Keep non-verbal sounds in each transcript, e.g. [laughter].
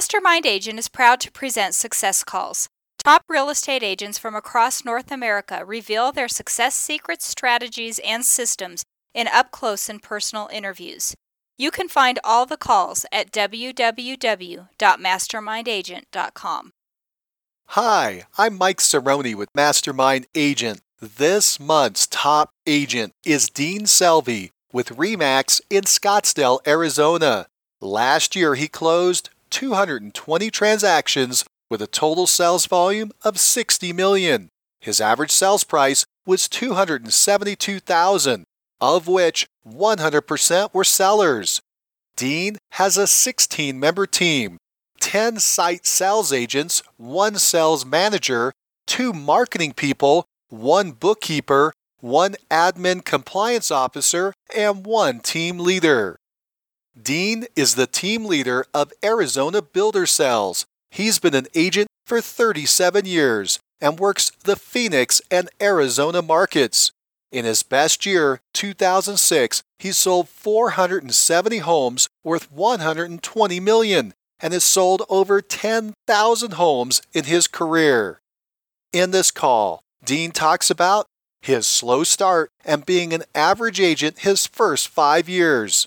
Mastermind Agent is proud to present Success Calls. Top real estate agents from across North America reveal their success secrets, strategies, and systems in up close and personal interviews. You can find all the calls at www.mastermindagent.com. Hi, I'm Mike Cerrone with Mastermind Agent. This month's top agent is Dean Selvey with Remax in Scottsdale, Arizona. Last year, he closed 220 transactions with a total sales volume of 60 million. His average sales price was 272,000, of which 100% were sellers. Dean has a 16-member team, 10 site sales agents, 1 sales manager, 2 marketing people, 1 bookkeeper, 1 admin compliance officer, and 1 team leader. Dean is the team leader of Arizona Builder Sales. He's been an agent for 37 years and works the Phoenix and Arizona markets. In his best year, 2006, he sold 470 homes worth 120 million and has sold over 10,000 homes in his career. In this call, Dean talks about his slow start and being an average agent his first 5 years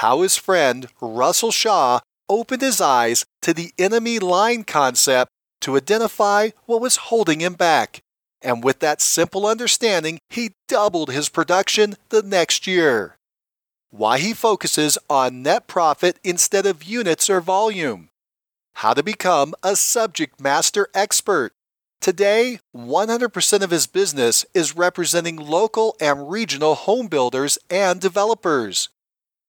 how his friend Russell Shaw opened his eyes to the enemy line concept to identify what was holding him back. And with that simple understanding, he doubled his production the next year. Why he focuses on net profit instead of units or volume. How to become a subject master expert. Today, 100% of his business is representing local and regional home builders and developers.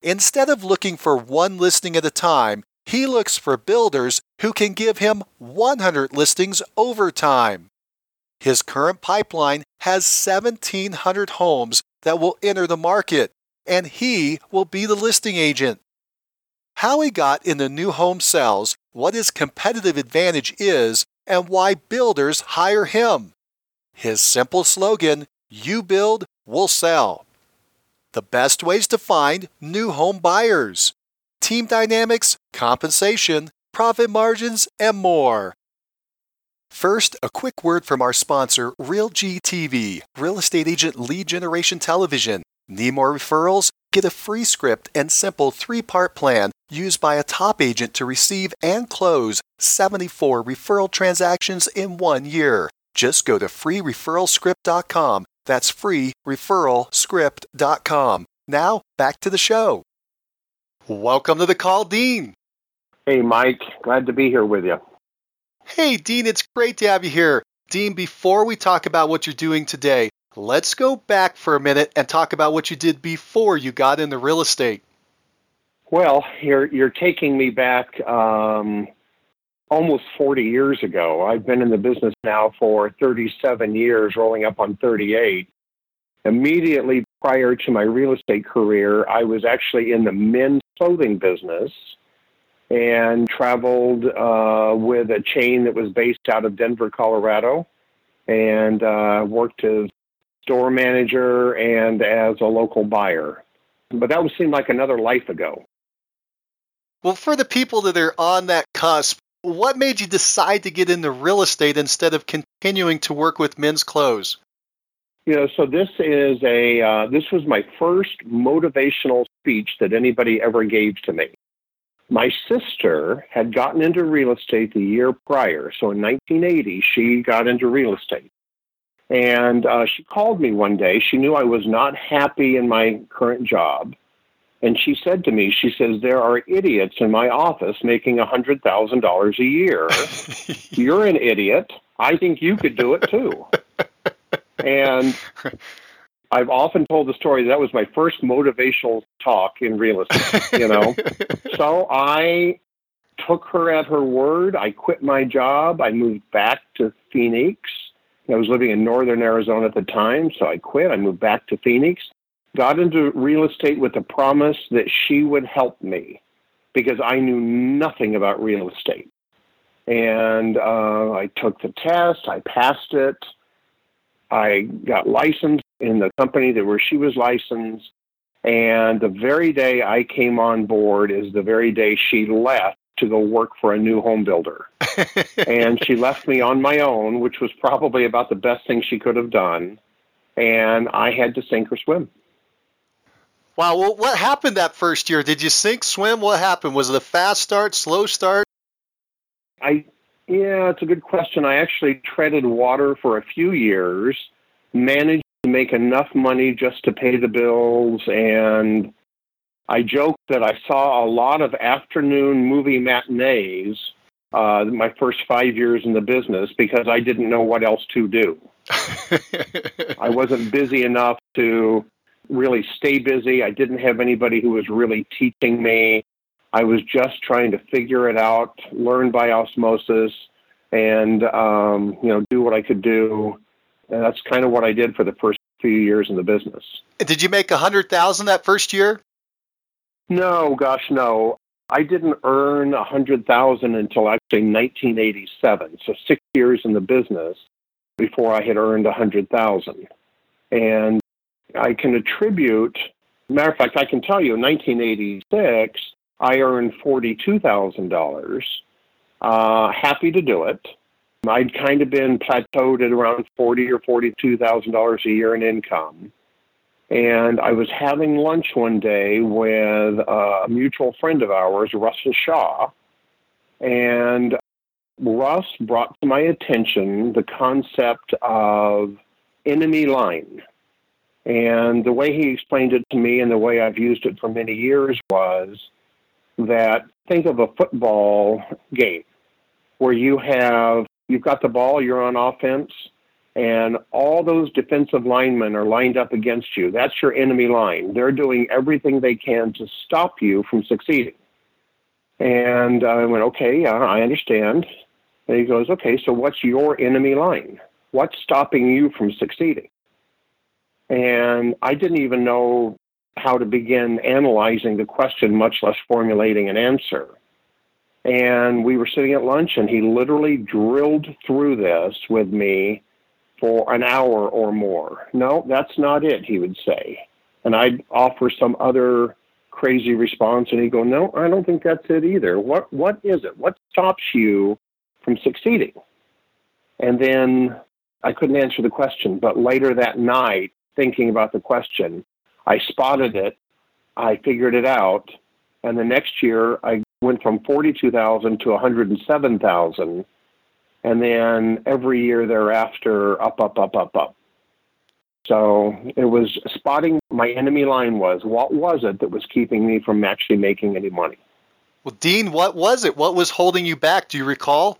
Instead of looking for one listing at a time, he looks for builders who can give him 100 listings over time. His current pipeline has 1,700 homes that will enter the market, and he will be the listing agent. How he got into new home sales, what his competitive advantage is, and why builders hire him. His simple slogan, You build, we'll sell the best ways to find new home buyers, team dynamics, compensation, profit margins, and more. First, a quick word from our sponsor, RealGTV, Real Estate Agent Lead Generation Television. Need more referrals? Get a free script and simple three part plan used by a top agent to receive and close 74 referral transactions in one year. Just go to freereferralscript.com that's freereferralscript.com. Now, back to the show. Welcome to the call, Dean. Hey, Mike. Glad to be here with you. Hey, Dean, it's great to have you here. Dean, before we talk about what you're doing today, let's go back for a minute and talk about what you did before you got into real estate. Well, you're you're taking me back um, almost 40 years ago. I've been in the business now for 37 years, rolling up on 38. Immediately prior to my real estate career, I was actually in the men's clothing business and traveled uh, with a chain that was based out of Denver, Colorado, and uh, worked as store manager and as a local buyer. But that would seem like another life ago. Well, for the people that are on that cusp, what made you decide to get into real estate instead of continuing to work with men's clothes? You know, so this is a uh, this was my first motivational speech that anybody ever gave to me. My sister had gotten into real estate the year prior, so in 1980 she got into real estate, and uh, she called me one day. She knew I was not happy in my current job, and she said to me, she says, there are idiots in my office making a $100,000 a year. [laughs] You're an idiot. I think you could do it too. [laughs] and I've often told the story that was my first motivational talk in real estate, you know. [laughs] so I took her at her word. I quit my job. I moved back to Phoenix. I was living in northern Arizona at the time, so I quit. I moved back to Phoenix got into real estate with the promise that she would help me because I knew nothing about real estate. And uh, I took the test, I passed it, I got licensed in the company that where she was licensed. And the very day I came on board is the very day she left to go work for a new home builder. [laughs] and she left me on my own, which was probably about the best thing she could have done. And I had to sink or swim. Wow, well, what happened that first year? Did you sink, swim? What happened? Was it a fast start, slow start? I yeah, it's a good question. I actually treaded water for a few years, managed to make enough money just to pay the bills, and I joke that I saw a lot of afternoon movie matinees uh, my first five years in the business because I didn't know what else to do. [laughs] I wasn't busy enough to really stay busy. I didn't have anybody who was really teaching me. I was just trying to figure it out, learn by osmosis, and um, you know do what I could do. And that's kind of what I did for the first few years in the business. Did you make a hundred thousand that first year? No, gosh, no. I didn't earn a hundred thousand until actually 1987. So six years in the business before I had earned a hundred thousand. And I can attribute, matter of fact, I can tell you in 1986, I earned $42,000. Uh, happy to do it. I'd kind of been plateaued at around forty or forty-two thousand dollars a year in income, and I was having lunch one day with a mutual friend of ours, Russell Shaw, and Russ brought to my attention the concept of enemy line. And the way he explained it to me and the way I've used it for many years was that think of a football game where you have you've got the ball, you're on offense, and all those defensive linemen are lined up against you. That's your enemy line. They're doing everything they can to stop you from succeeding. And I went, okay, yeah, I understand. And he goes, okay, so what's your enemy line? What's stopping you from succeeding? And I didn't even know how to begin analyzing the question, much less formulating an answer. And we were sitting at lunch, and he literally drilled through this with me for an hour or more. No, that's not it, he would say. And I'd offer some other crazy response, and he'd go, No, I don't think that's it either. What, what is it? What stops you from succeeding? And then I couldn't answer the question, but later that night, thinking about the question, I spotted it, I figured it out, and the next year I went from 42,000 to 107,000 and then every year thereafter up up up up up. So it was spotting my enemy line was what was it that was keeping me from actually making any money? Well, Dean, what was it? What was holding you back? Do you recall?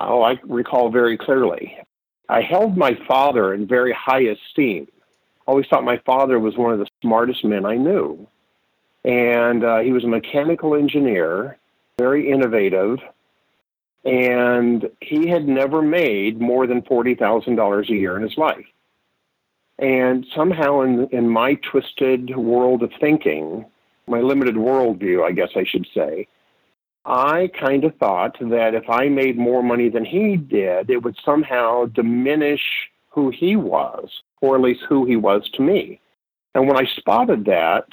Oh, I recall very clearly. I held my father in very high esteem always thought my father was one of the smartest men I knew. And uh, he was a mechanical engineer, very innovative, and he had never made more than $40,000 a year in his life. And somehow, in, in my twisted world of thinking, my limited worldview, I guess I should say, I kind of thought that if I made more money than he did, it would somehow diminish who he was or at least who he was to me. And when I spotted that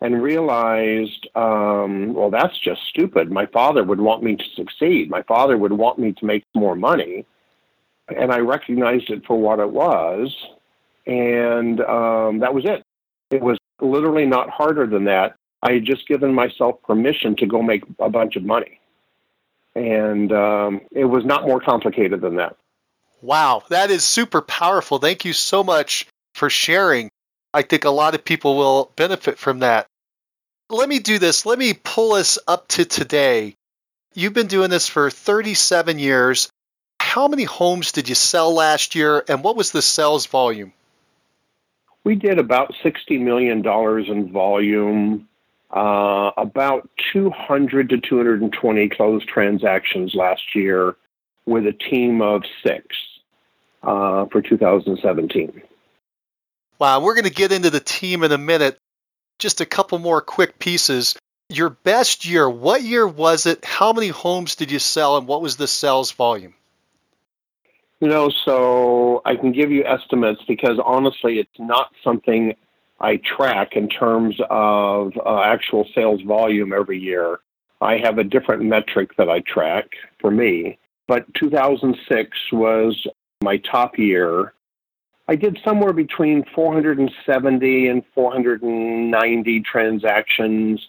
and realized, um, well, that's just stupid. My father would want me to succeed. My father would want me to make more money. And I recognized it for what it was. And um, that was it. It was literally not harder than that. I had just given myself permission to go make a bunch of money. And um, it was not more complicated than that. Wow, that is super powerful. Thank you so much for sharing. I think a lot of people will benefit from that. Let me do this. Let me pull us up to today. You've been doing this for 37 years. How many homes did you sell last year, and what was the sales volume? We did about $60 million in volume, uh, about 200 to 220 closed transactions last year with a team of six uh, for 2017. Wow, we're going to get into the team in a minute. Just a couple more quick pieces. Your best year, what year was it? How many homes did you sell, and what was the sales volume? You know, so I can give you estimates because honestly, it's not something I track in terms of uh, actual sales volume every year. I have a different metric that I track for me. But 2006 was my top year. I did somewhere between 470 and 490 transactions,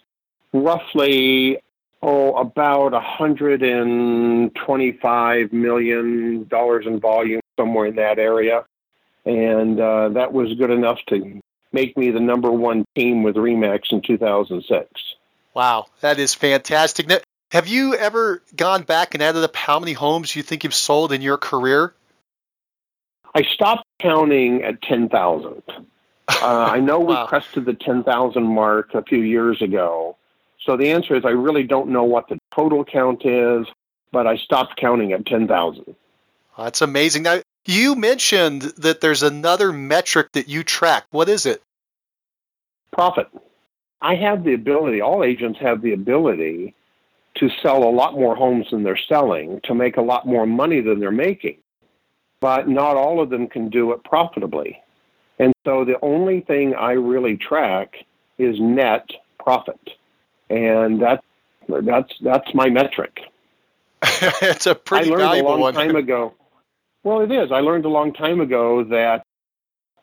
roughly oh about 125 million dollars in volume somewhere in that area, and uh, that was good enough to make me the number one team with Remax in 2006. Wow, that is fantastic. Now, have you ever gone back and added up how many homes you think you've sold in your career? I stopped counting at 10,000. Uh, I know we [laughs] wow. crested the 10,000 mark a few years ago. So the answer is I really don't know what the total count is, but I stopped counting at 10,000. That's amazing. Now, you mentioned that there's another metric that you track. What is it? Profit. I have the ability, all agents have the ability to sell a lot more homes than they're selling, to make a lot more money than they're making. But not all of them can do it profitably. And so the only thing I really track is net profit. And that, that's, that's my metric. [laughs] it's a pretty I learned a long one. time ago. Well, it is. I learned a long time ago that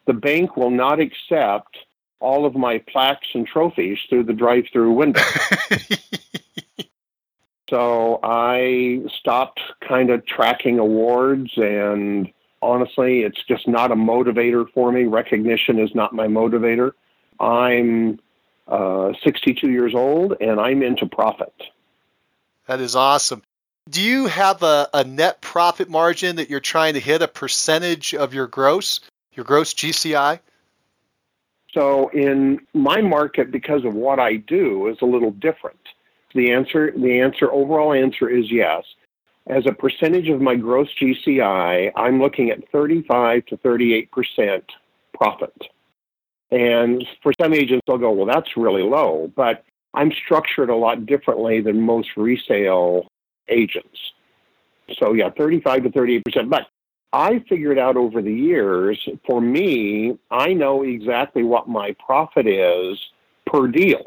the bank will not accept all of my plaques and trophies through the drive-through window. [laughs] so I stopped kind of tracking awards and honestly, it's just not a motivator for me. Recognition is not my motivator. I'm uh, 62 years old and I'm into profit. That is awesome. Do you have a, a net profit margin that you're trying to hit, a percentage of your gross, your gross GCI? So in my market, because of what I do, is a little different. The answer, the answer, overall answer is yes. As a percentage of my gross GCI, I'm looking at 35 to 38 percent profit. And for some agents, they'll go, well, that's really low. But I'm structured a lot differently than most resale agents. So yeah, 35 to 38 percent. But I figured out over the years, for me, I know exactly what my profit is per deal.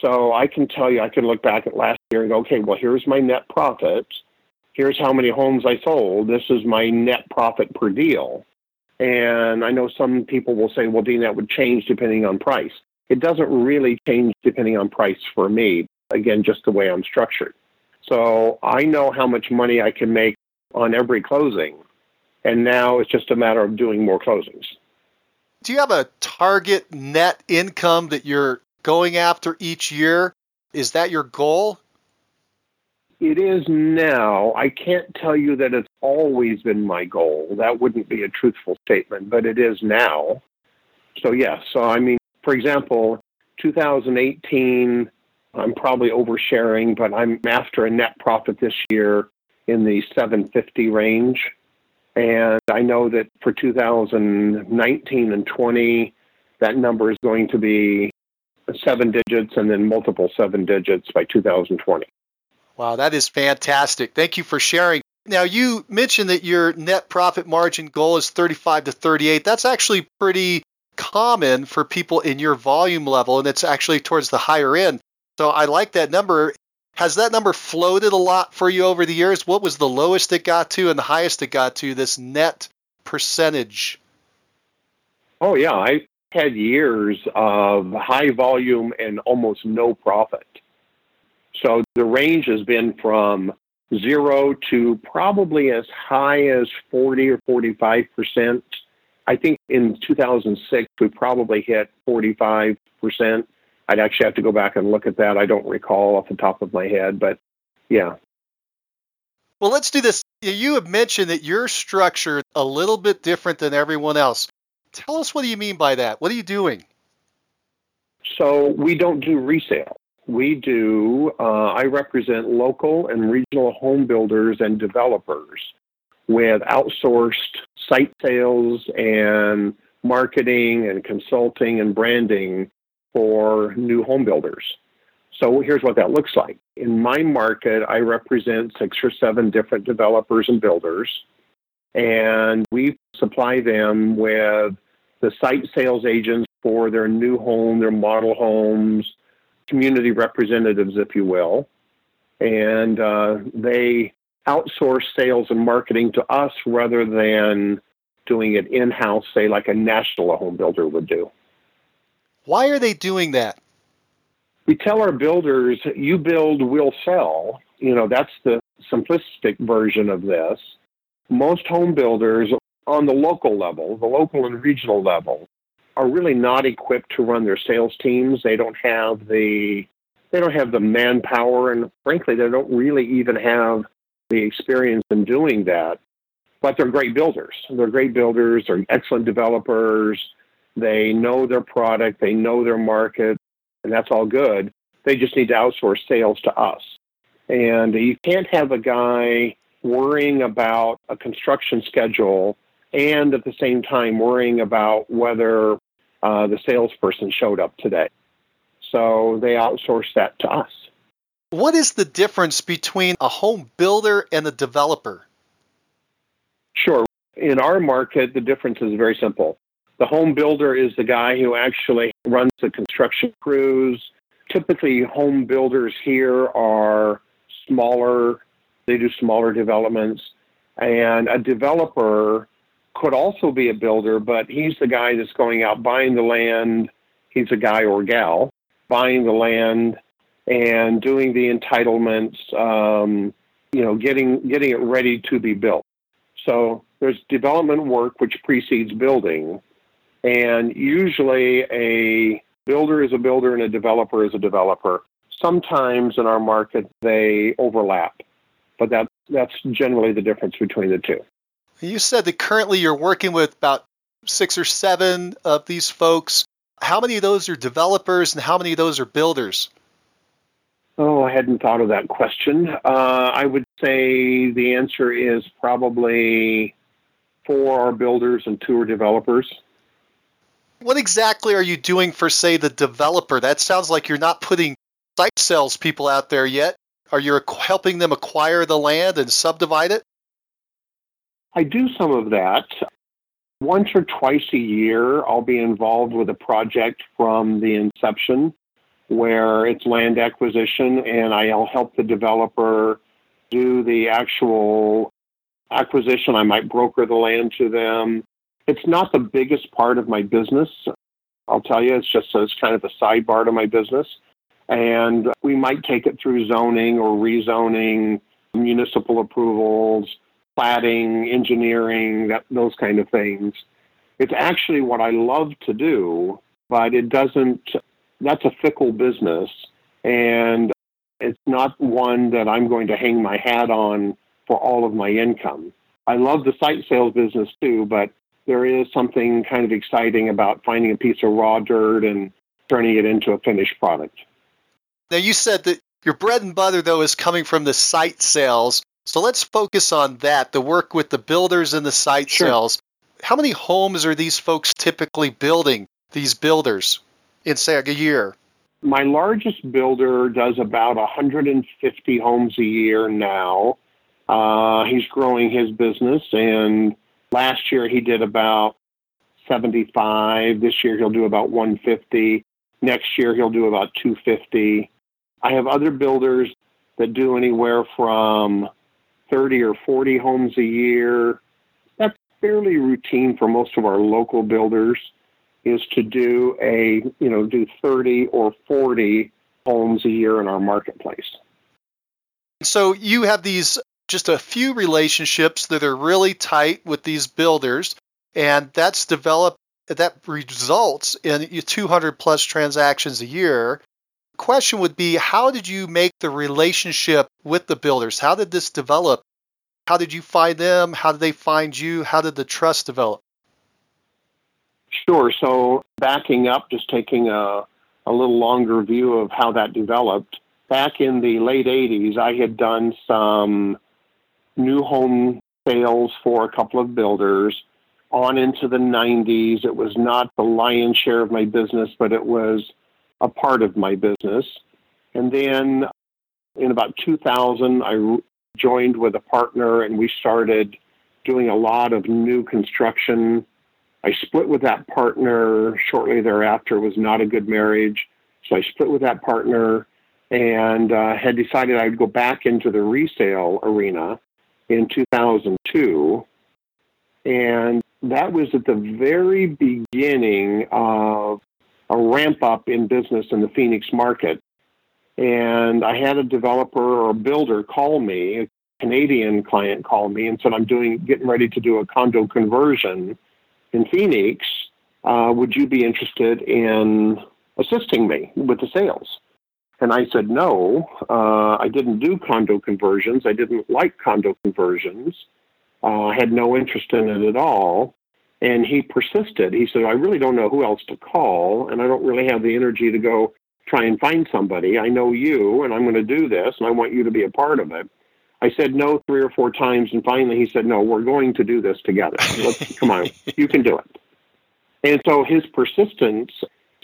So I can tell you, I can look back at last year and go, okay, well, here's my net profit. Here's how many homes I sold. This is my net profit per deal. And I know some people will say, well, Dean, that would change depending on price. It doesn't really change depending on price for me. Again, just the way I'm structured. So I know how much money I can make on every closing. And now it's just a matter of doing more closings. Do you have a target net income that you're going after each year? Is that your goal? It is now. I can't tell you that it's always been my goal. That wouldn't be a truthful statement, but it is now. So, yes. Yeah, so, I mean, for example, 2018, I'm probably oversharing, but I'm after a net profit this year in the 750 range. And I know that for 2019 and 20, that number is going to be seven digits and then multiple seven digits by 2020. Wow, that is fantastic. Thank you for sharing. Now, you mentioned that your net profit margin goal is 35 to 38. That's actually pretty common for people in your volume level, and it's actually towards the higher end. So I like that number. Has that number floated a lot for you over the years? What was the lowest it got to and the highest it got to, this net percentage? Oh, yeah. I had years of high volume and almost no profit. So the range has been from zero to probably as high as 40 or 45 percent. I think in 2006 we probably hit 45 percent. I'd actually have to go back and look at that. I don't recall off the top of my head, but yeah. Well, let's do this. You have mentioned that you're structured a little bit different than everyone else. Tell us what do you mean by that? What are you doing? So we don't do resale. We do, uh, I represent local and regional home builders and developers with outsourced site sales and marketing and consulting and branding for new home builders. So here's what that looks like. In my market, I represent six or seven different developers and builders, and we supply them with the site sales agents for their new home, their model homes, community representatives, if you will, and uh, they outsource sales and marketing to us rather than doing it in house, say, like a national home builder would do. Why are they doing that? We tell our builders, you build, we'll sell. You know, that's the simplistic version of this. Most home builders on the local level, the local and regional level, are really not equipped to run their sales teams. They don't have the they don't have the manpower and frankly they don't really even have the experience in doing that. But they're great builders. They're great builders, they're excellent developers. They know their product, they know their market, and that's all good. They just need to outsource sales to us. And you can't have a guy worrying about a construction schedule and at the same time worrying about whether uh, the salesperson showed up today. So they outsource that to us. What is the difference between a home builder and a developer? Sure. In our market, the difference is very simple. The home builder is the guy who actually runs the construction crews. Typically, home builders here are smaller, they do smaller developments. And a developer could also be a builder, but he's the guy that's going out buying the land. He's a guy or gal buying the land and doing the entitlements, um, you know, getting getting it ready to be built. So there's development work which precedes building, and usually a builder is a builder and a developer is a developer. Sometimes in our market they overlap, but that that's generally the difference between the two. You said that currently you're working with about six or seven of these folks. How many of those are developers and how many of those are builders? Oh, I hadn't thought of that question. Uh, I would say the answer is probably four are builders and two are developers. What exactly are you doing for, say, the developer? That sounds like you're not putting site sales people out there yet. Are you helping them acquire the land and subdivide it? I do some of that. Once or twice a year, I'll be involved with a project from the inception where it's land acquisition and I'll help the developer do the actual acquisition. I might broker the land to them. It's not the biggest part of my business. I'll tell you, it's just it's kind of a sidebar to my business. And we might take it through zoning or rezoning, municipal approvals, platting, engineering, that, those kind of things. It's actually what I love to do, but it doesn't, that's a fickle business. And it's not one that I'm going to hang my hat on for all of my income. I love the site sales business too, but there is something kind of exciting about finding a piece of raw dirt and turning it into a finished product. Now, you said that your bread and butter, though, is coming from the site sales. So let's focus on that the work with the builders and the site sure. sales. How many homes are these folks typically building, these builders, in, say, a year? My largest builder does about 150 homes a year now. Uh, he's growing his business, and last year he did about 75. This year he'll do about 150. Next year he'll do about 250. I have other builders that do anywhere from 30 or 40 homes a year. That's fairly routine for most of our local builders is to do a, you know, do 30 or 40 homes a year in our marketplace. So you have these just a few relationships that are really tight with these builders and that's developed that results in 200 plus transactions a year question would be how did you make the relationship with the builders? How did this develop? How did you find them? How did they find you? How did the trust develop? Sure. So, backing up, just taking a, a little longer view of how that developed. Back in the late 80s, I had done some new home sales for a couple of builders. On into the 90s, it was not the lion's share of my business, but it was a part of my business. And then in about 2000, I joined with a partner and we started doing a lot of new construction. I split with that partner shortly thereafter. It was not a good marriage. So I split with that partner and uh, had decided I would go back into the resale arena in 2002. And that was at the very beginning of a ramp up in business in the Phoenix market. And I had a developer or a builder call me, a Canadian client call me and said, I'm doing getting ready to do a condo conversion in Phoenix. Uh, would you be interested in assisting me with the sales? And I said, no, uh, I didn't do condo conversions. I didn't like condo conversions. Uh, had no interest in it at all. And he persisted. He said, I really don't know who else to call, and I don't really have the energy to go try and find somebody. I know you, and I'm going to do this, and I want you to be a part of it. I said no three or four times, and finally he said, No, we're going to do this together. Let's, come on, you can do it. And so his persistence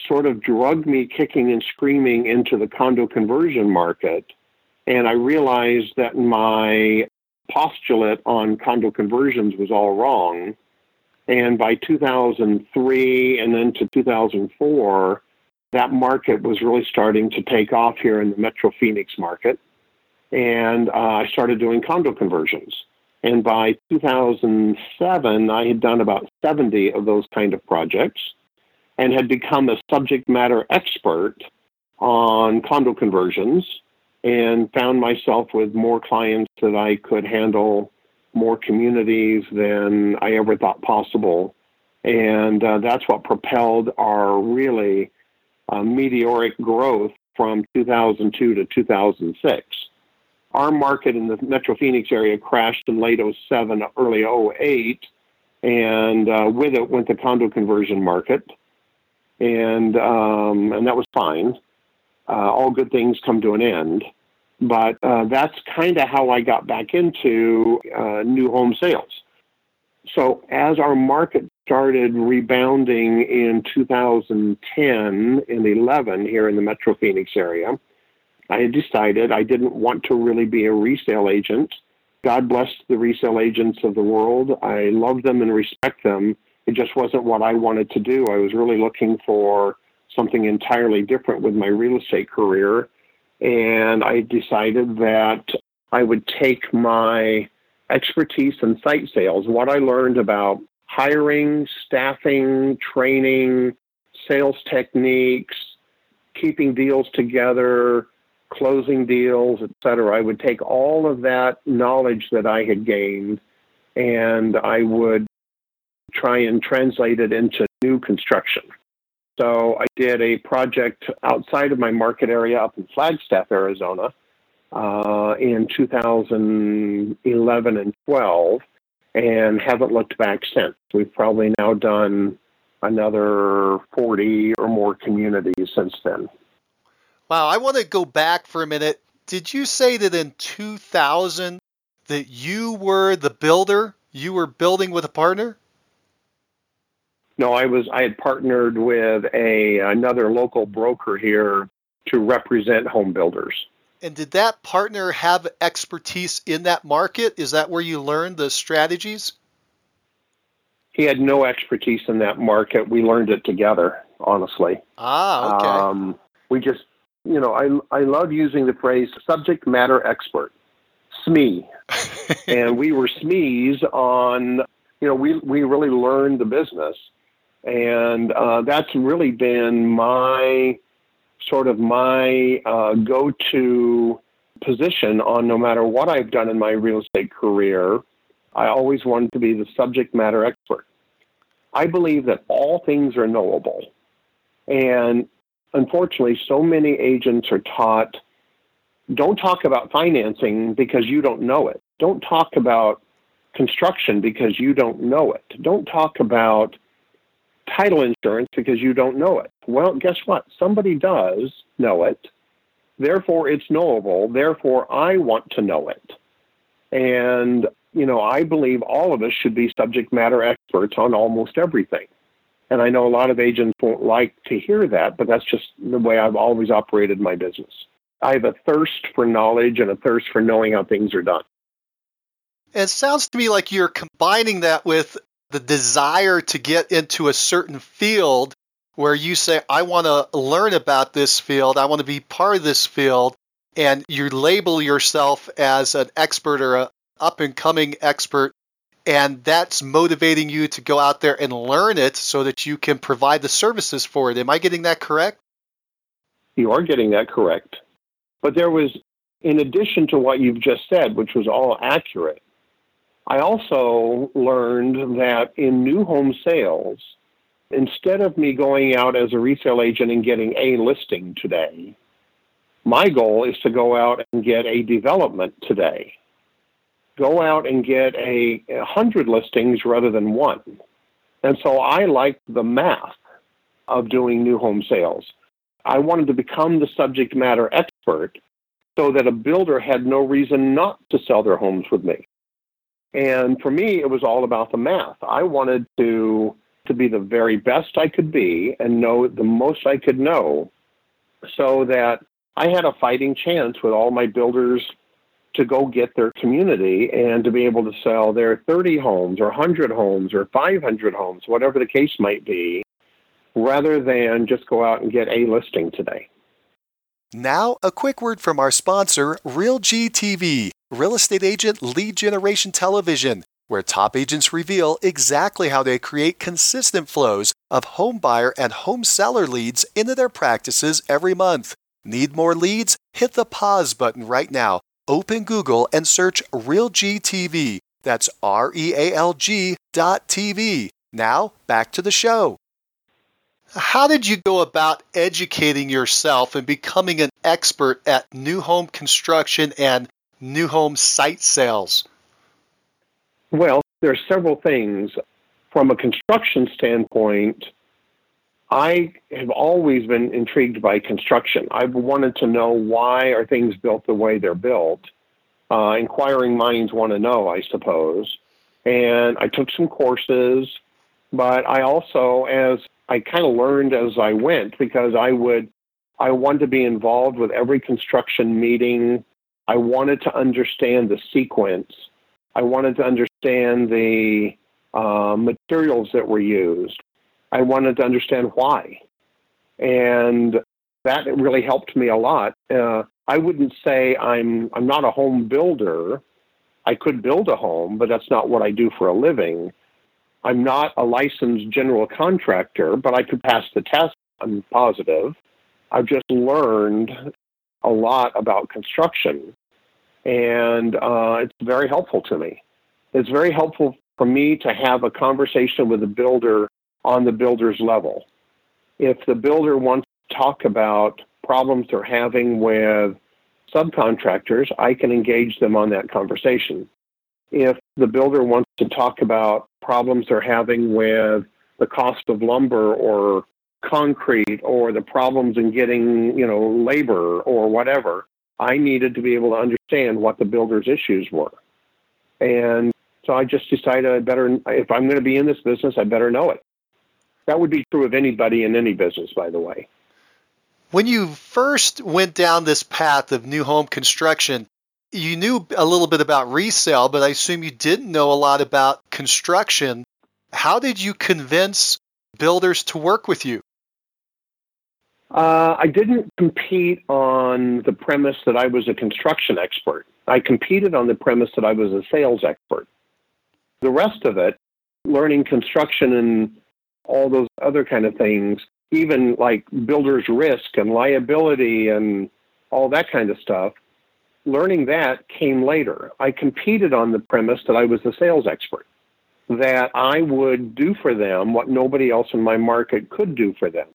sort of drugged me kicking and screaming into the condo conversion market. And I realized that my postulate on condo conversions was all wrong. And by 2003 and then to 2004, that market was really starting to take off here in the Metro Phoenix market. And uh, I started doing condo conversions. And by 2007, I had done about 70 of those kind of projects and had become a subject matter expert on condo conversions and found myself with more clients that I could handle more communities than I ever thought possible. And uh, that's what propelled our really uh, meteoric growth from 2002 to 2006. Our market in the Metro Phoenix area crashed in late 07, early 08, and uh, with it went the condo conversion market and um, and that was fine. Uh, all good things come to an end, but uh, that's kind of how I got back into uh, new home sales. So as our market started rebounding in 2010 and 11 here in the Metro Phoenix area, I decided I didn't want to really be a resale agent. God bless the resale agents of the world. I love them and respect them it just wasn't what I wanted to do. I was really looking for something entirely different with my real estate career. And I decided that I would take my expertise in site sales, what I learned about hiring, staffing, training, sales techniques, keeping deals together, closing deals, etc. I would take all of that knowledge that I had gained and I would try and translate it into new construction. So I did a project outside of my market area up in Flagstaff, Arizona, uh, in 2011 and 12, and haven't looked back since. We've probably now done another 40 or more communities since then. Wow, I want to go back for a minute. Did you say that in 2000 that you were the builder? You were building with a partner? No, I was I had partnered with a another local broker here to represent home builders. And did that partner have expertise in that market? Is that where you learned the strategies? He had no expertise in that market. We learned it together, honestly. Ah, okay. Um, we just, you know, I I love using the phrase subject matter expert, SME, [laughs] and we were SMEs on. You know, we we really learned the business and uh, that's really been my sort of my uh, go-to position on no matter what I've done in my real estate career. I always wanted to be the subject matter expert. I believe that all things are knowable, and unfortunately, so many agents are taught don't talk about financing because you don't know it. Don't talk about construction because you don't know it. Don't talk about title insurance because you don't know it. Well, guess what? Somebody does know it. Therefore, it's knowable. Therefore, I want to know it. And, you know, I believe all of us should be subject matter experts on almost everything. And I know a lot of agents won't like to hear that, but that's just the way I've always operated my business. I have a thirst for knowledge and a thirst for knowing how things are done. It sounds to me like you're combining that with the desire to get into a certain field where you say, I want to learn about this field, I want to be part of this field, and you label yourself as an expert or a up and coming expert, and that's motivating you to go out there and learn it so that you can provide the services for it. Am I getting that correct? You are getting that correct. But there was, in addition to what you've just said, which was all accurate, I also learned that in new home sales, instead of me going out as a resale agent and getting a listing today, my goal is to go out and get a development today. Go out and get a, a hundred listings rather than one. And so I liked the math of doing new home sales. I wanted to become the subject matter expert so that a builder had no reason not to sell their homes with me. And for me, it was all about the math. I wanted to to be the very best I could be and know the most I could know so that I had a fighting chance with all my builders to go get their community and to be able to sell their 30 homes or 100 homes or 500 homes, whatever the case might be, rather than just go out and get a listing today. Now, a quick word from our sponsor, RealG TV, real estate agent lead generation television, where top agents reveal exactly how they create consistent flows of home buyer and home seller leads into their practices every month. Need more leads? Hit the pause button right now. Open Google and search RealG TV. That's R E A L G dot TV. Now, back to the show. How did you go about educating yourself and becoming an expert at new home construction and new home site sales? Well, there are several things. From a construction standpoint, I have always been intrigued by construction. I've wanted to know why are things built the way they're built. Uh, inquiring minds want to know, I suppose. And I took some courses, but I also, as I kind of learned as I went because I would, I wanted to be involved with every construction meeting. I wanted to understand the sequence. I wanted to understand the uh, materials that were used. I wanted to understand why. And that really helped me a lot. Uh, I wouldn't say I'm I'm not a home builder. I could build a home, but that's not what I do for a living. I'm not a licensed general contractor, but I could pass the test. I'm positive. I've just learned a lot about construction, and uh, it's very helpful to me. It's very helpful for me to have a conversation with a builder on the builder's level. If the builder wants to talk about problems they're having with subcontractors, I can engage them on that conversation. If the builder wants to talk about problems they're having with the cost of lumber or concrete or the problems in getting, you know, labor or whatever, I needed to be able to understand what the builder's issues were. And so I just decided I better, if I'm going to be in this business, I better know it. That would be true of anybody in any business, by the way. When you first went down this path of new home construction, you knew a little bit about resale, but I assume you didn't know a lot about construction. How did you convince builders to work with you? Uh, I didn't compete on the premise that I was a construction expert. I competed on the premise that I was a sales expert. The rest of it, learning construction and all those other kind of things, even like builder's risk and liability and all that kind of stuff, learning that came later. I competed on the premise that I was a sales expert, that I would do for them what nobody else in my market could do for them.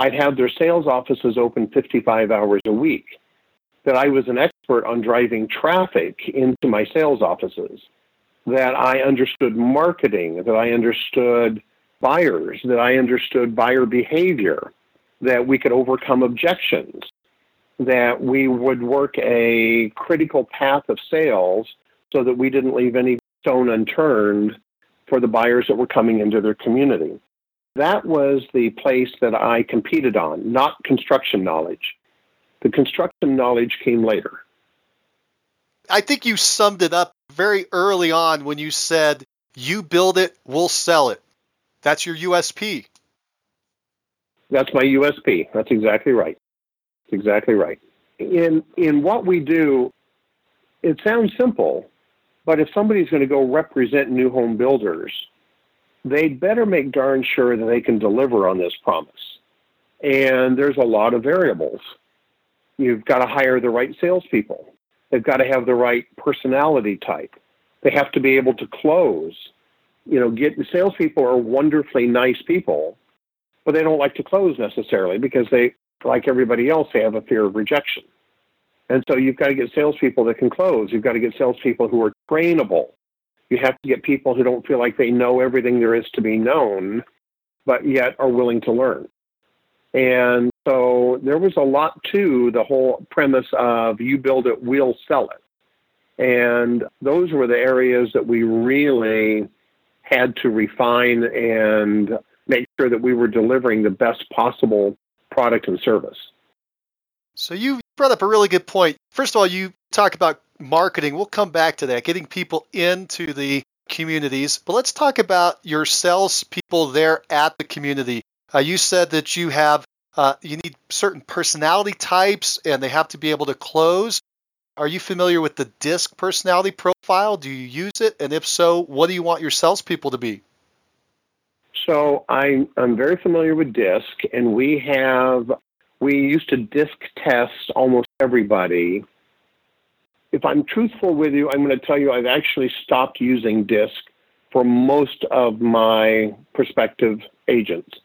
I'd have their sales offices open 55 hours a week, that I was an expert on driving traffic into my sales offices, that I understood marketing, that I understood buyers, that I understood buyer behavior, that we could overcome objections, that we would work a critical path of sales so that we didn't leave any stone unturned for the buyers that were coming into their community. That was the place that I competed on, not construction knowledge. The construction knowledge came later. I think you summed it up very early on when you said, You build it, we'll sell it. That's your USP. That's my USP. That's exactly right. That's exactly right. In in what we do, it sounds simple, but if somebody's going to go represent new home builders, they'd better make darn sure that they can deliver on this promise. And there's a lot of variables. You've got to hire the right salespeople. They've got to have the right personality type. They have to be able to close. You know, get salespeople are wonderfully nice people, but they don't like to close necessarily because they, like everybody else, they have a fear of rejection. And so you've got to get salespeople that can close. You've got to get salespeople who are trainable. You have to get people who don't feel like they know everything there is to be known, but yet are willing to learn. And so there was a lot to the whole premise of you build it, we'll sell it. And those were the areas that we really had to refine and make sure that we were delivering the best possible product and service. So you brought up a really good point. First of all, you talk about marketing. We'll come back to that, getting people into the communities. But let's talk about your salespeople there at the community. Uh, you said that you have uh, you need certain personality types, and they have to be able to close. Are you familiar with the DISC personality profile? Do you use it? And if so, what do you want your salespeople to be? So I'm, I'm very familiar with DISC, and we have we used to DISC test almost everybody. If I'm truthful with you, I'm going to tell you I've actually stopped using DISC for most of my prospective agents.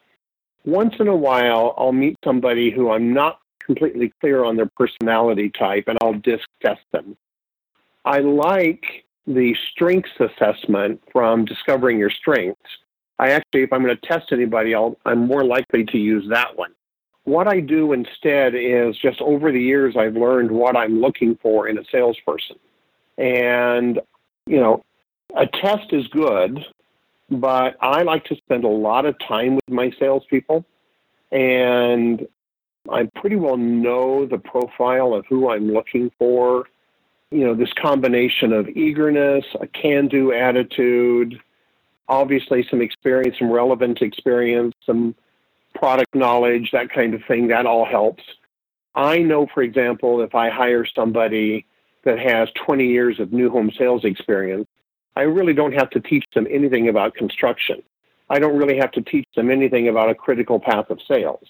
Once in a while, I'll meet somebody who I'm not completely clear on their personality type, and I'll DISC test them. I like the strengths assessment from discovering your strengths. I actually, if I'm going to test anybody, I'll, I'm more likely to use that one. What I do instead is just over the years, I've learned what I'm looking for in a salesperson. And, you know, a test is good, but I like to spend a lot of time with my salespeople. And I pretty well know the profile of who I'm looking for. You know, this combination of eagerness, a can do attitude, obviously some experience, some relevant experience, some product knowledge, that kind of thing, that all helps. I know, for example, if I hire somebody that has 20 years of new home sales experience, I really don't have to teach them anything about construction. I don't really have to teach them anything about a critical path of sales.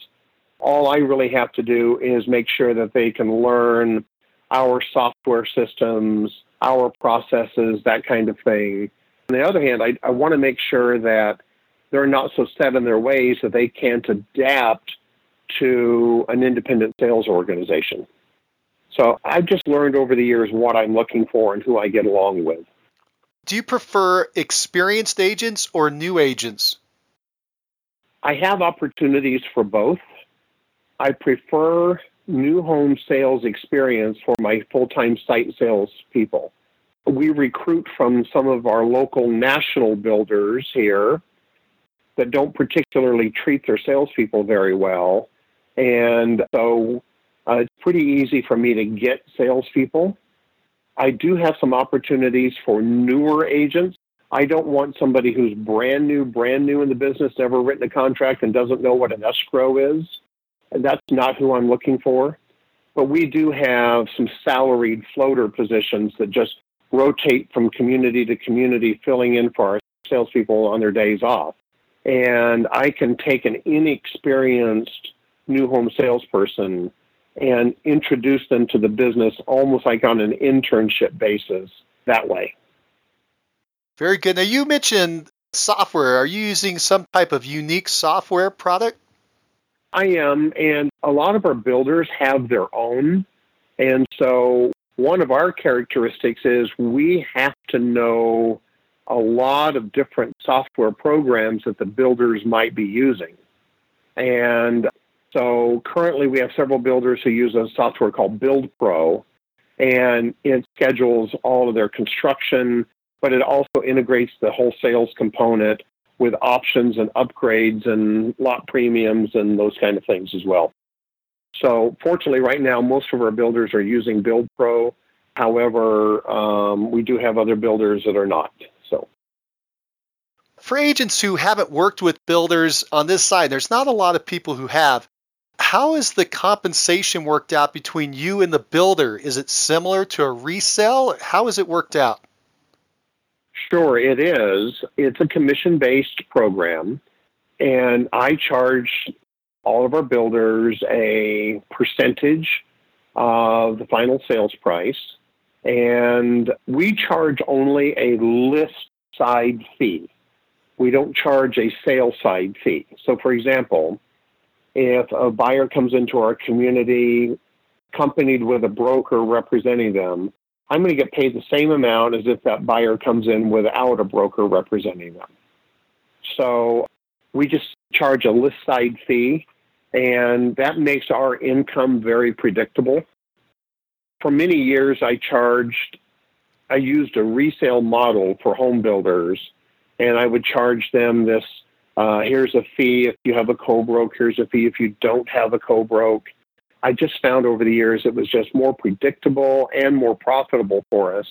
All I really have to do is make sure that they can learn our software systems, our processes, that kind of thing. On the other hand, I, I want to make sure that they're not so set in their ways that they can't adapt to an independent sales organization. So I've just learned over the years what I'm looking for and who I get along with. Do you prefer experienced agents or new agents? I have opportunities for both. I prefer new home sales experience for my full time site sales people. We recruit from some of our local national builders here that don't particularly treat their salespeople very well. And so uh, it's pretty easy for me to get salespeople. I do have some opportunities for newer agents. I don't want somebody who's brand new, brand new in the business, never written a contract, and doesn't know what an escrow is. And that's not who I'm looking for. But we do have some salaried floater positions that just rotate from community to community, filling in for our salespeople on their days off and I can take an inexperienced new home salesperson and introduce them to the business almost like on an internship basis that way. Very good. Now, you mentioned software. Are you using some type of unique software product? I am, and a lot of our builders have their own. And so, one of our characteristics is we have to know a lot of different software programs that the builders might be using. And so currently we have several builders who use a software called Build Pro, and it schedules all of their construction, but it also integrates the whole sales component with options and upgrades and lot premiums and those kind of things as well. So fortunately, right now, most of our builders are using Build Pro. However, um, we do have other builders that are not. For agents who haven't worked with builders on this side, there's not a lot of people who have. How is the compensation worked out between you and the builder? Is it similar to a resale? How is it worked out? Sure, it is. It's a commission based program, and I charge all of our builders a percentage of the final sales price, and we charge only a list side fee. We don't charge a sale side fee. So, for example, if a buyer comes into our community accompanied with a broker representing them, I'm going to get paid the same amount as if that buyer comes in without a broker representing them. So we just charge a list side fee, and that makes our income very predictable. For many years, I charged, I used a resale model for home builders, and I would charge them this uh, here's a fee if you have a co-broke. Here's a fee if you don't have a co-broke. I just found over the years it was just more predictable and more profitable for us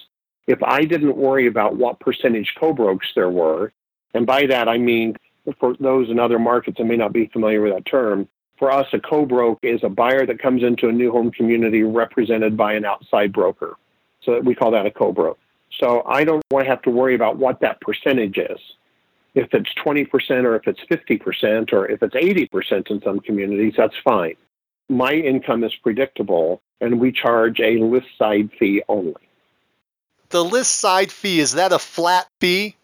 if I didn't worry about what percentage co-brokes there were. And by that, I mean, for those in other markets that may not be familiar with that term, for us, a co-broke is a buyer that comes into a new home community represented by an outside broker. So we call that a co-broke. So I don't want to have to worry about what that percentage is if it's 20% or if it's 50% or if it's 80% in some communities, that's fine. My income is predictable and we charge a list side fee only. The list side fee, is that a flat fee?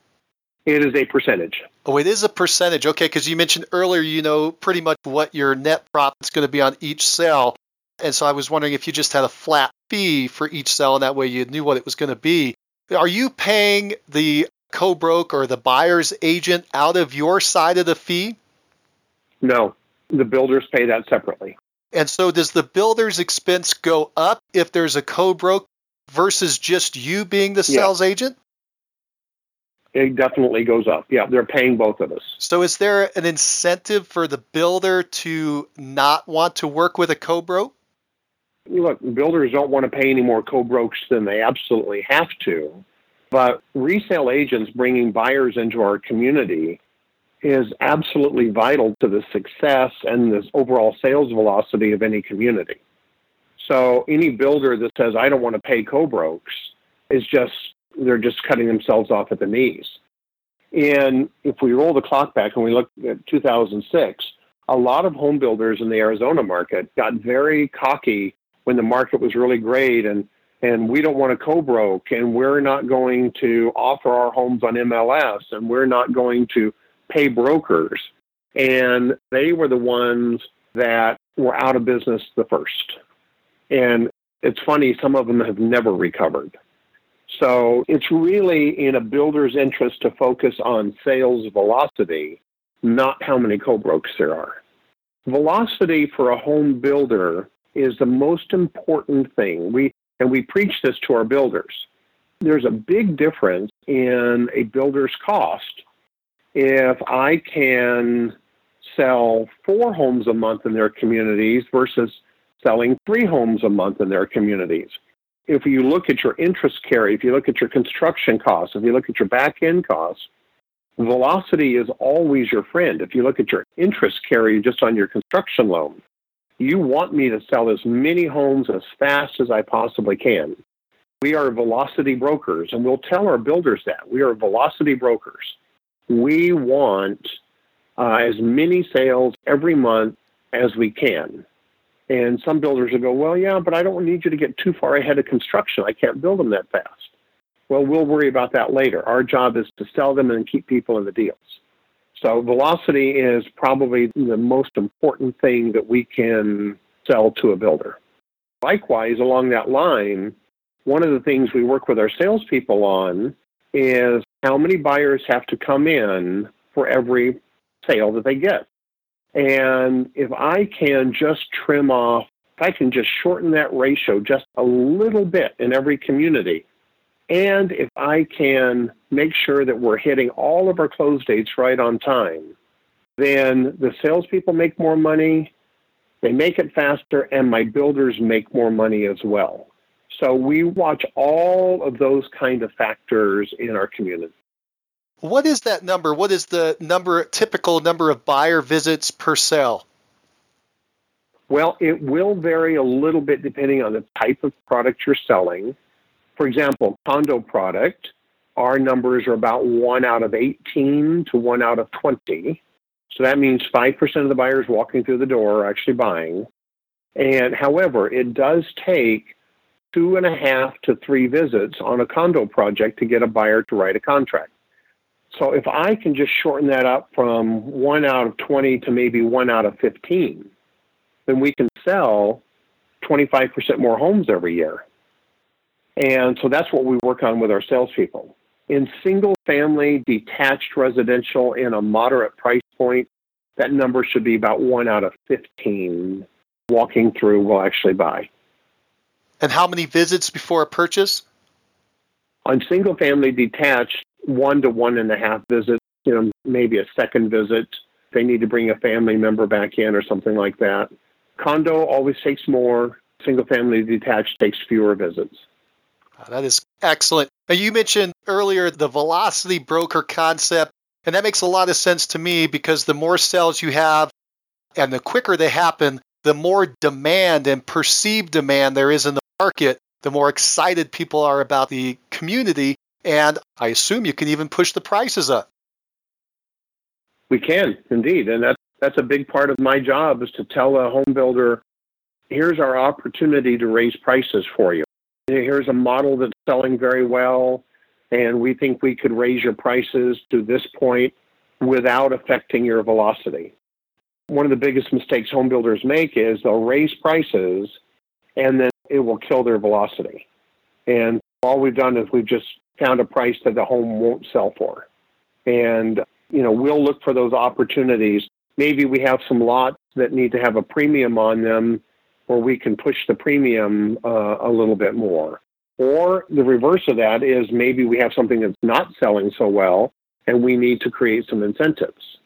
It is a percentage. Oh, it is a percentage. Okay, because you mentioned earlier, you know, pretty much what your net profit is going to be on each sale. And so I was wondering if you just had a flat fee for each sale and that way you knew what it was going to be. Are you paying the co-broke or the buyer's agent out of your side of the fee? No, the builders pay that separately. And so does the builder's expense go up if there's a co-broke versus just you being the sales yeah. agent? It definitely goes up. Yeah, they're paying both of us. So is there an incentive for the builder to not want to work with a co-broke? Look, builders don't want to pay any more co-brokes than they absolutely have to. But resale agents bringing buyers into our community is absolutely vital to the success and the overall sales velocity of any community. So any builder that says, I don't want to pay co-brokes is just, they're just cutting themselves off at the knees. And if we roll the clock back and we look at 2006, a lot of home builders in the Arizona market got very cocky when the market was really great and and we don't want to co-broke and we're not going to offer our homes on MLS and we're not going to pay brokers. And they were the ones that were out of business the first. And it's funny, some of them have never recovered. So it's really in a builder's interest to focus on sales velocity, not how many co-brokes there are. Velocity for a home builder is the most important thing. We and we preach this to our builders. There's a big difference in a builder's cost if I can sell four homes a month in their communities versus selling three homes a month in their communities. If you look at your interest carry, if you look at your construction costs, if you look at your back end costs, velocity is always your friend. If you look at your interest carry just on your construction loan, you want me to sell as many homes as fast as I possibly can. We are velocity brokers, and we'll tell our builders that. We are velocity brokers. We want uh, as many sales every month as we can. And some builders will go, Well, yeah, but I don't need you to get too far ahead of construction. I can't build them that fast. Well, we'll worry about that later. Our job is to sell them and keep people in the deals. So velocity is probably the most important thing that we can sell to a builder. Likewise, along that line, one of the things we work with our salespeople on is how many buyers have to come in for every sale that they get. And if I can just trim off, if I can just shorten that ratio just a little bit in every community, and if I can make sure that we're hitting all of our close dates right on time, then the salespeople make more money, they make it faster, and my builders make more money as well. So we watch all of those kind of factors in our community. What is that number? What is the number typical number of buyer visits per sale? Well, it will vary a little bit depending on the type of product you're selling. For example, condo product, our numbers are about one out of 18 to one out of 20. So that means 5% of the buyers walking through the door are actually buying. And however, it does take two and a half to three visits on a condo project to get a buyer to write a contract. So if I can just shorten that up from one out of 20 to maybe one out of 15, then we can sell 25% more homes every year. And so that's what we work on with our salespeople. In single family detached residential in a moderate price point, that number should be about one out of 15 walking through will actually buy. And how many visits before a purchase? On single family detached, one to one and a half visits, you know, maybe a second visit. They need to bring a family member back in or something like that. Condo always takes more. Single family detached takes fewer visits. That is excellent. Now, you mentioned earlier the velocity broker concept, and that makes a lot of sense to me because the more sales you have and the quicker they happen, the more demand and perceived demand there is in the market, the more excited people are about the community. And I assume you can even push the prices up. We can indeed. And that's, that's a big part of my job is to tell a home builder, here's our opportunity to raise prices for you. Here's a model that's selling very well, and we think we could raise your prices to this point without affecting your velocity one of the biggest mistakes home builders make is they'll raise prices and then it will kill their velocity. And all we've done is we've just found a price that the home won't sell for. And, you know, we'll look for those opportunities. Maybe we have some lots that need to have a premium on them where we can push the premium uh, a little bit more. Or the reverse of that is maybe we have something that's not selling so well and we need to create some incentives.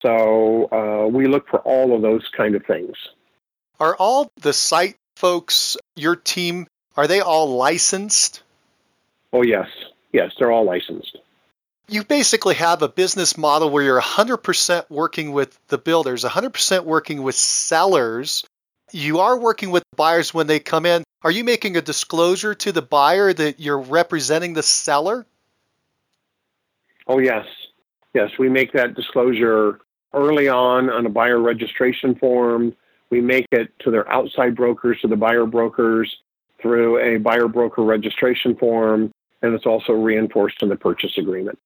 So uh, we look for all of those kind of things. Are all the site folks, your team, are they all licensed? Oh, yes. Yes, they're all licensed. You basically have a business model where you're 100% working with the builders, 100% working with sellers. You are working with buyers when they come in. Are you making a disclosure to the buyer that you're representing the seller? Oh, yes. Yes, we make that disclosure early on on a buyer registration form. We make it to their outside brokers, to the buyer brokers through a buyer broker registration form, and it's also reinforced in the purchase agreement.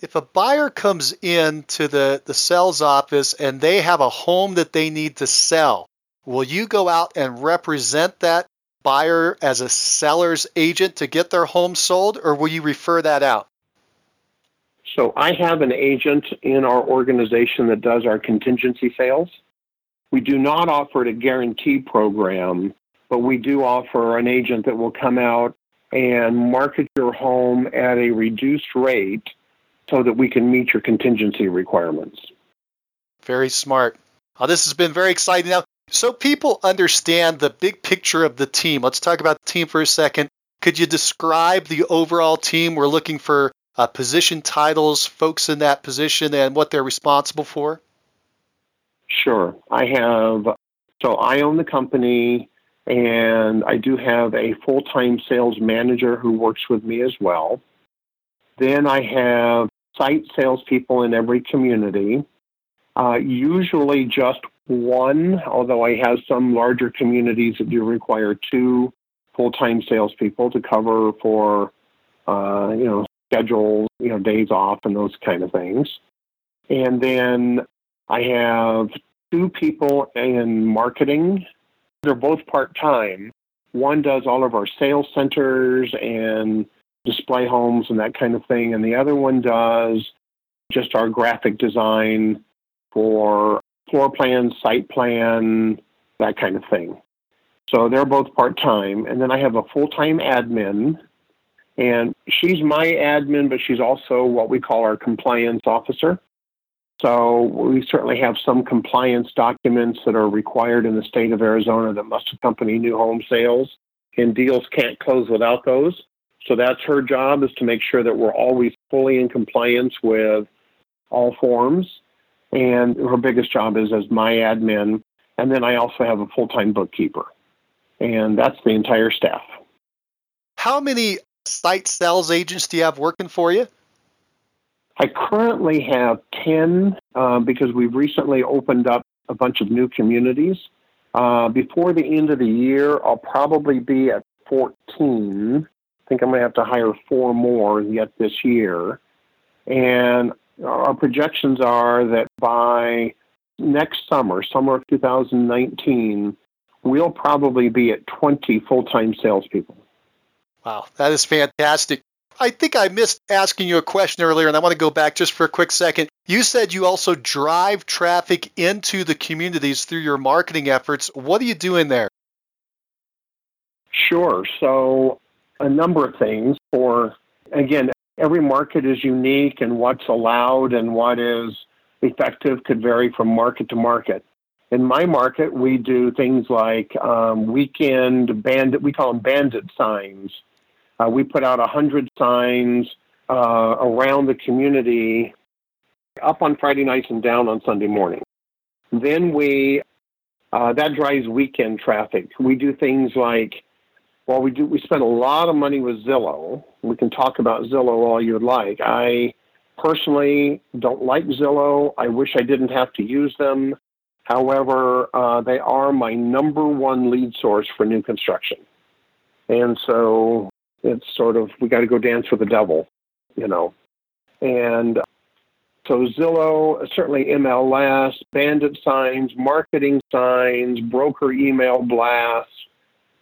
If a buyer comes in to the, the sales office and they have a home that they need to sell, will you go out and represent that buyer as a seller's agent to get their home sold, or will you refer that out? So I have an agent in our organization that does our contingency sales. We do not offer a guarantee program, but we do offer an agent that will come out and market your home at a reduced rate so that we can meet your contingency requirements. Very smart. Oh, this has been very exciting. Now, so people understand the big picture of the team. Let's talk about the team for a second. Could you describe the overall team? We're looking for uh, position titles, folks in that position, and what they're responsible for? Sure. I have, so I own the company, and I do have a full time sales manager who works with me as well. Then I have site salespeople in every community, uh, usually just one, although I have some larger communities that do require two full time salespeople to cover for, uh, you know, schedules, you know, days off and those kind of things. And then I have two people in marketing. They're both part time. One does all of our sales centers and display homes and that kind of thing, and the other one does just our graphic design for floor plan, site plan, that kind of thing. So they're both part time. And then I have a full time admin and she's my admin, but she's also what we call our compliance officer. So we certainly have some compliance documents that are required in the state of Arizona that must accompany new home sales, and deals can't close without those. So that's her job is to make sure that we're always fully in compliance with all forms. And her biggest job is as my admin. And then I also have a full time bookkeeper. And that's the entire staff. How many site sales agents do you have working for you? I currently have 10 uh, because we've recently opened up a bunch of new communities. Uh, before the end of the year, I'll probably be at 14. I think I'm going to have to hire four more yet this year. And our projections are that by next summer, summer of 2019, we'll probably be at 20 full time salespeople. Wow, that is fantastic. I think I missed asking you a question earlier, and I want to go back just for a quick second. You said you also drive traffic into the communities through your marketing efforts. What are you doing there? Sure. So, a number of things. For, again, every market is unique, and what's allowed and what is effective could vary from market to market. In my market, we do things like um, weekend bandit, we call them bandit signs uh, we put out 100 signs uh, around the community up on Friday nights and down on Sunday morning. Then we, uh, that drives weekend traffic. We do things like, well, we do, we spend a lot of money with Zillow. We can talk about Zillow all you'd like. I personally don't like Zillow. I wish I didn't have to use them. However, uh, they are my number one lead source for new construction. And so it's sort of we got to go dance with the devil, you know. And so Zillow, certainly MLS, bandit signs, marketing signs, broker email blasts,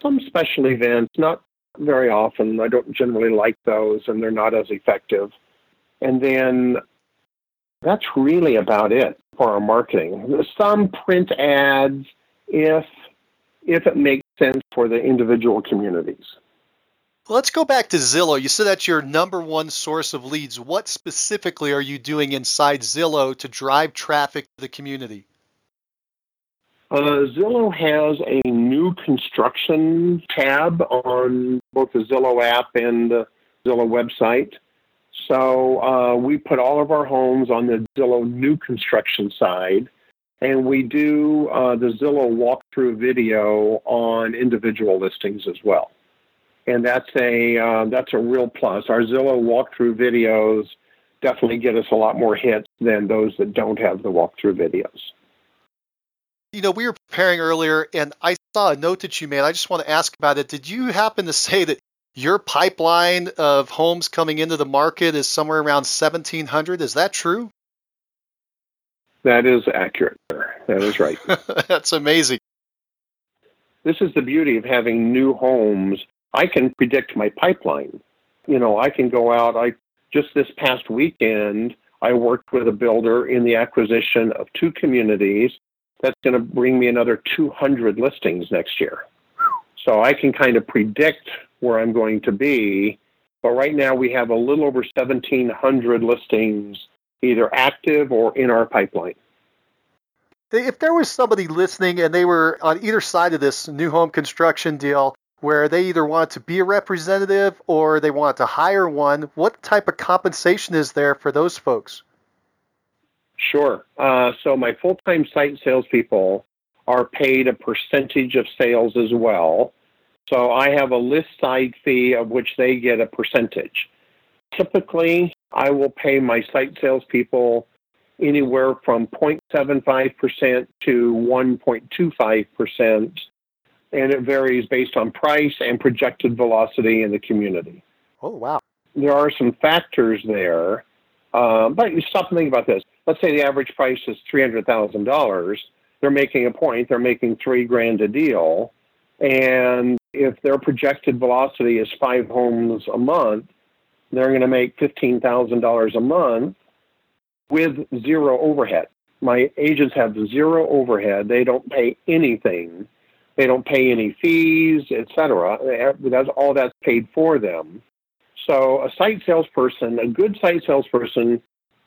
some special events, not very often. I don't generally like those and they're not as effective. And then that's really about it for our marketing. Some print ads if if it makes sense for the individual communities. Let's go back to Zillow. You said that's your number one source of leads. What specifically are you doing inside Zillow to drive traffic to the community? Uh, Zillow has a new construction tab on both the Zillow app and the Zillow website. So uh, we put all of our homes on the Zillow new construction side, and we do uh, the Zillow walkthrough video on individual listings as well and that's a uh, that's a real plus. Our Zillow walkthrough videos definitely get us a lot more hits than those that don't have the walkthrough videos. You know, we were preparing earlier, and I saw a note that you made. I just want to ask about it. Did you happen to [laughs] say that your pipeline of homes coming into the market is somewhere around 1,700? Is that true? That is accurate. That is right. [laughs] That's amazing. This is the beauty of having new homes I can predict my pipeline. You know, I can go out. I just this past weekend, I worked with a builder in the acquisition of two communities. That's going to bring me another 200 listings next year. So I can kind of predict where I'm going to be. But right now we have a little over 1,700 listings either active or in our pipeline. If there was somebody listening and they were on either side of this new home construction deal where they either want to be a representative or they want to hire one. What type of compensation is there for those folks? Sure. Uh, so my full-time site salespeople are paid a percentage of sales as well. So I have a list side fee of which they get a percentage. Typically, I will pay my site salespeople anywhere from 0.75% to 1.25% and it varies based on price and projected velocity in the community. Oh, wow. There are some factors there, um, but you stop and think about this. Let's say the average price is $300,000. They're making a point, they're making three grand a deal. And if their projected velocity is five homes a month, they're going to make $15,000 a month with zero overhead. My agents have zero overhead. They don't pay anything they don't pay any fees, etc. That's all that's paid for them. So a site salesperson, a good site salesperson,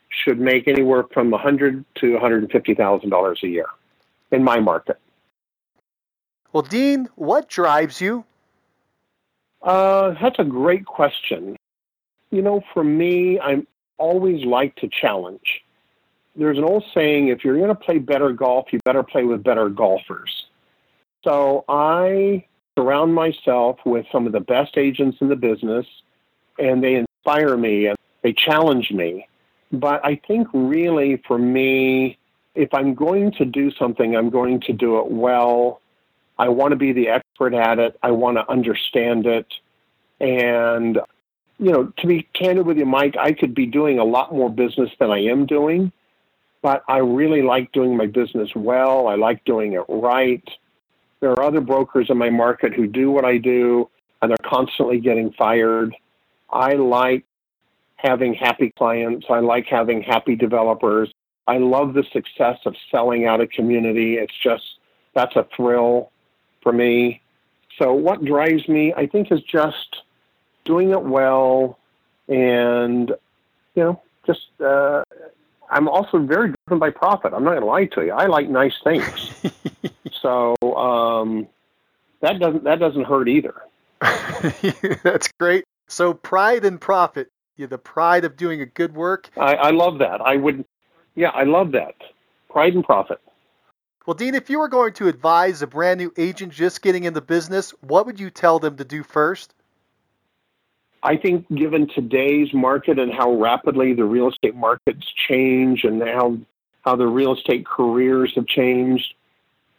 should make anywhere from a hundred to one hundred and fifty thousand dollars a year in my market. Well, Dean, what drives you? Uh, that's a great question. You know, for me, I'm always like to challenge. There's an old saying if you're going to play better golf, you better play with better golfers. So I surround myself with some of the best agents in the business, and they inspire me and they challenge me. But I think really for me, if I'm going to do something, I'm going to do it well. I want to be the expert at it. I want to understand it. And, you know, to be candid with you, Mike, I could be doing a lot more business than I am doing, but I really like doing my business well. I like doing it right. There are other brokers in my market who do what I do and they're constantly getting fired. I like having happy clients. I like having happy developers. I love the success of selling out a community. It's just, that's a thrill for me. So, what drives me, I think, is just doing it well and, you know, just, uh, I'm also very driven by profit. I'm not going to lie to you. I like nice things. [laughs] so, um, that doesn't that doesn't hurt either. [laughs] That's great. So pride and profit you the pride of doing a good work. I, I love that. I would, yeah, I love that. Pride and profit. Well, Dean, if you were going to advise a brand new agent just getting in the business, what would you tell them to do first? I think, given today's market and how rapidly the real estate markets change and how how the real estate careers have changed,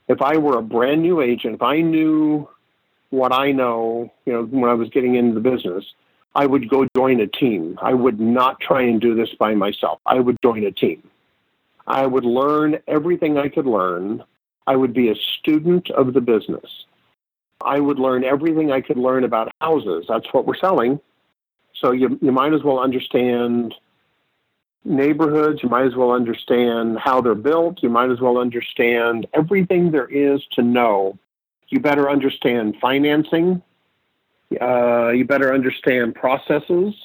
if I were a brand new agent, if I knew what I know, you know, when I was getting into the business, I would go join a team. I would not try and do this by myself. I would join a team. I would learn everything I could learn. I would be a student of the business. I would learn everything I could learn about houses. That's what we're selling. So you, you might as well understand neighborhoods. You might as well understand how they're built. You might as well understand everything there is to know. You better understand financing. Uh, you better understand processes.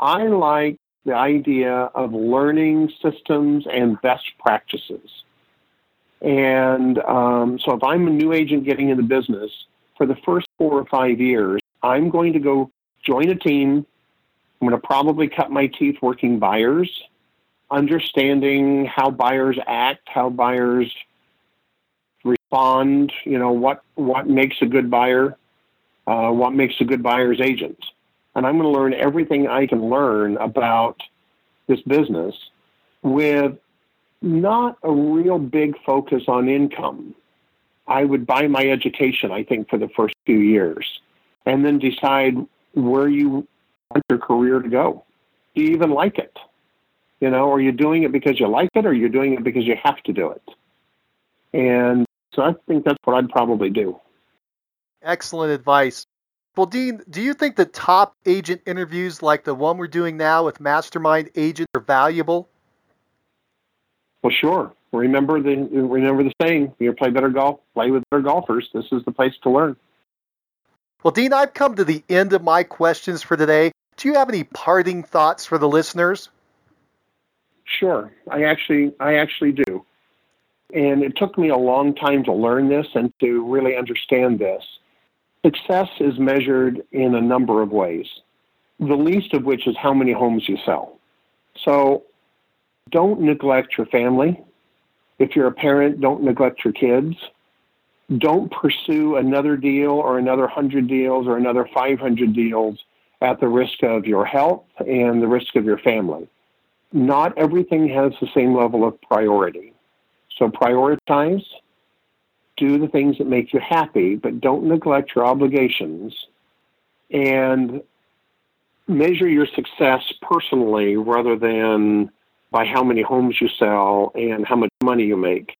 I like the idea of learning systems and best practices. And um, so if I'm a new agent getting in the business, for the first four or five years, I'm going to go join a team. I'm going to probably cut my teeth working buyers, understanding how buyers act, how buyers respond, you know, what, what makes a good buyer uh, what makes a good buyer's agent. And I'm going to learn everything I can learn about this business with not a real big focus on income. I would buy my education, I think, for the first few years and then decide where you want your career to go. Do you even like it? You know, are you doing it because you like it or you're doing it because you have to do it? And so I think that's what I'd probably do. Excellent advice. Well, Dean, do you think the top agent interviews like the one we're doing now with Mastermind Agents are valuable? Well, sure. Remember the remember the saying: "You play better golf, play with better golfers." This is the place to learn. Well, Dean, I've come to the end of my questions for today. Do you have any parting thoughts for the listeners? Sure, I actually I actually do. And it took me a long time to learn this and to really understand this. Success is measured in a number of ways, the least of which is how many homes you sell. So don't neglect your family. If you're a parent, don't neglect your kids. Don't pursue another deal or another 100 deals or another 500 deals at the risk of your health and the risk of your family. Not everything has the same level of priority. So prioritize do the things that make you happy, but don't neglect your obligations and measure your success personally rather than by how many homes you sell and how much money you make.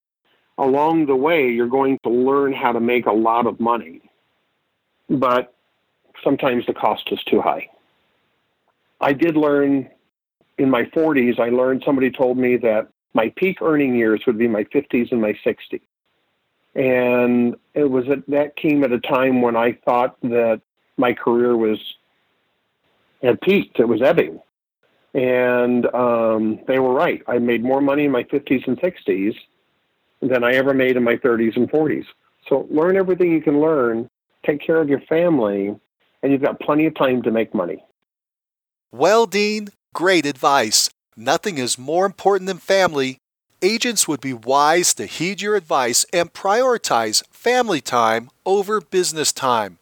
Along the way, you're going to learn how to make a lot of money, but sometimes the cost is too high. I did learn in my 40s, I learned somebody told me that my peak earning years would be my 50s and my 60s. And it was at, that came at a time when I thought that my career was had peaked. It was ebbing. And um, they were right. I made more money in my 50s and 60s than I ever made in my 30s and 40s. So learn everything you can learn, take care of your family, and you've got plenty of time to make money. Well, Dean, great advice. Nothing is more important than family. Agents would be wise to heed your advice and prioritize family time over business time.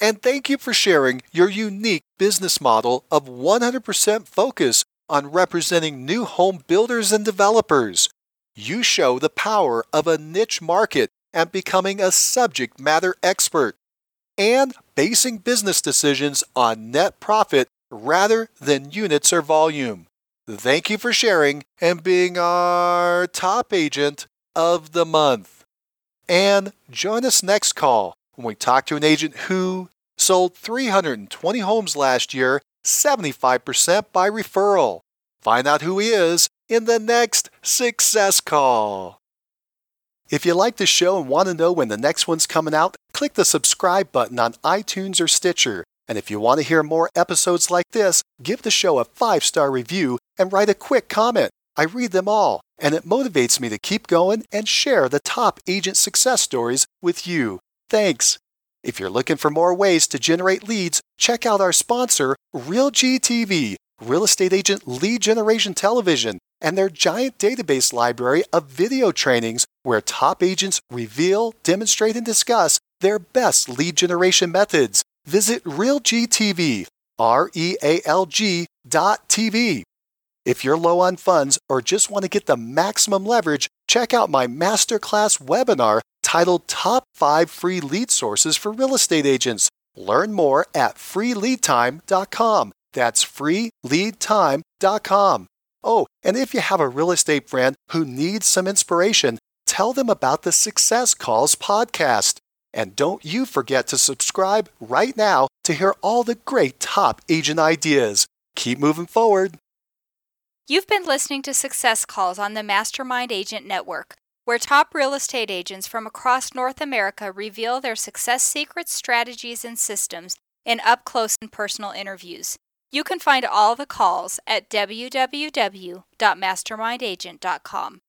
And thank you for sharing your unique business model of 100% focus on representing new home builders and developers. You show the power of a niche market and becoming a subject matter expert, and basing business decisions on net profit rather than units or volume. Thank you for sharing and being our top agent of the month. And join us next call when we talk to an agent who sold 320 homes last year, 75% by referral. Find out who he is in the next Success Call. If you like the show and want to know when the next one's coming out, click the subscribe button on iTunes or Stitcher. And if you want to hear more episodes like this, give the show a five star review and write a quick comment. I read them all, and it motivates me to keep going and share the top agent success stories with you. Thanks. If you're looking for more ways to generate leads, check out our sponsor, RealGTV, Real Estate Agent Lead Generation Television, and their giant database library of video trainings where top agents reveal, demonstrate, and discuss their best lead generation methods. Visit RealGTV, R E A L G dot TV. If you're low on funds or just want to get the maximum leverage, check out my masterclass webinar titled Top 5 Free Lead Sources for Real Estate Agents. Learn more at freeleadtime.com. That's freeleadtime.com. Oh, and if you have a real estate friend who needs some inspiration, tell them about the Success Calls podcast. And don't you forget to subscribe right now to hear all the great top agent ideas. Keep moving forward. You've been listening to Success Calls on the Mastermind Agent Network, where top real estate agents from across North America reveal their success secrets, strategies, and systems in up close and personal interviews. You can find all the calls at www.mastermindagent.com.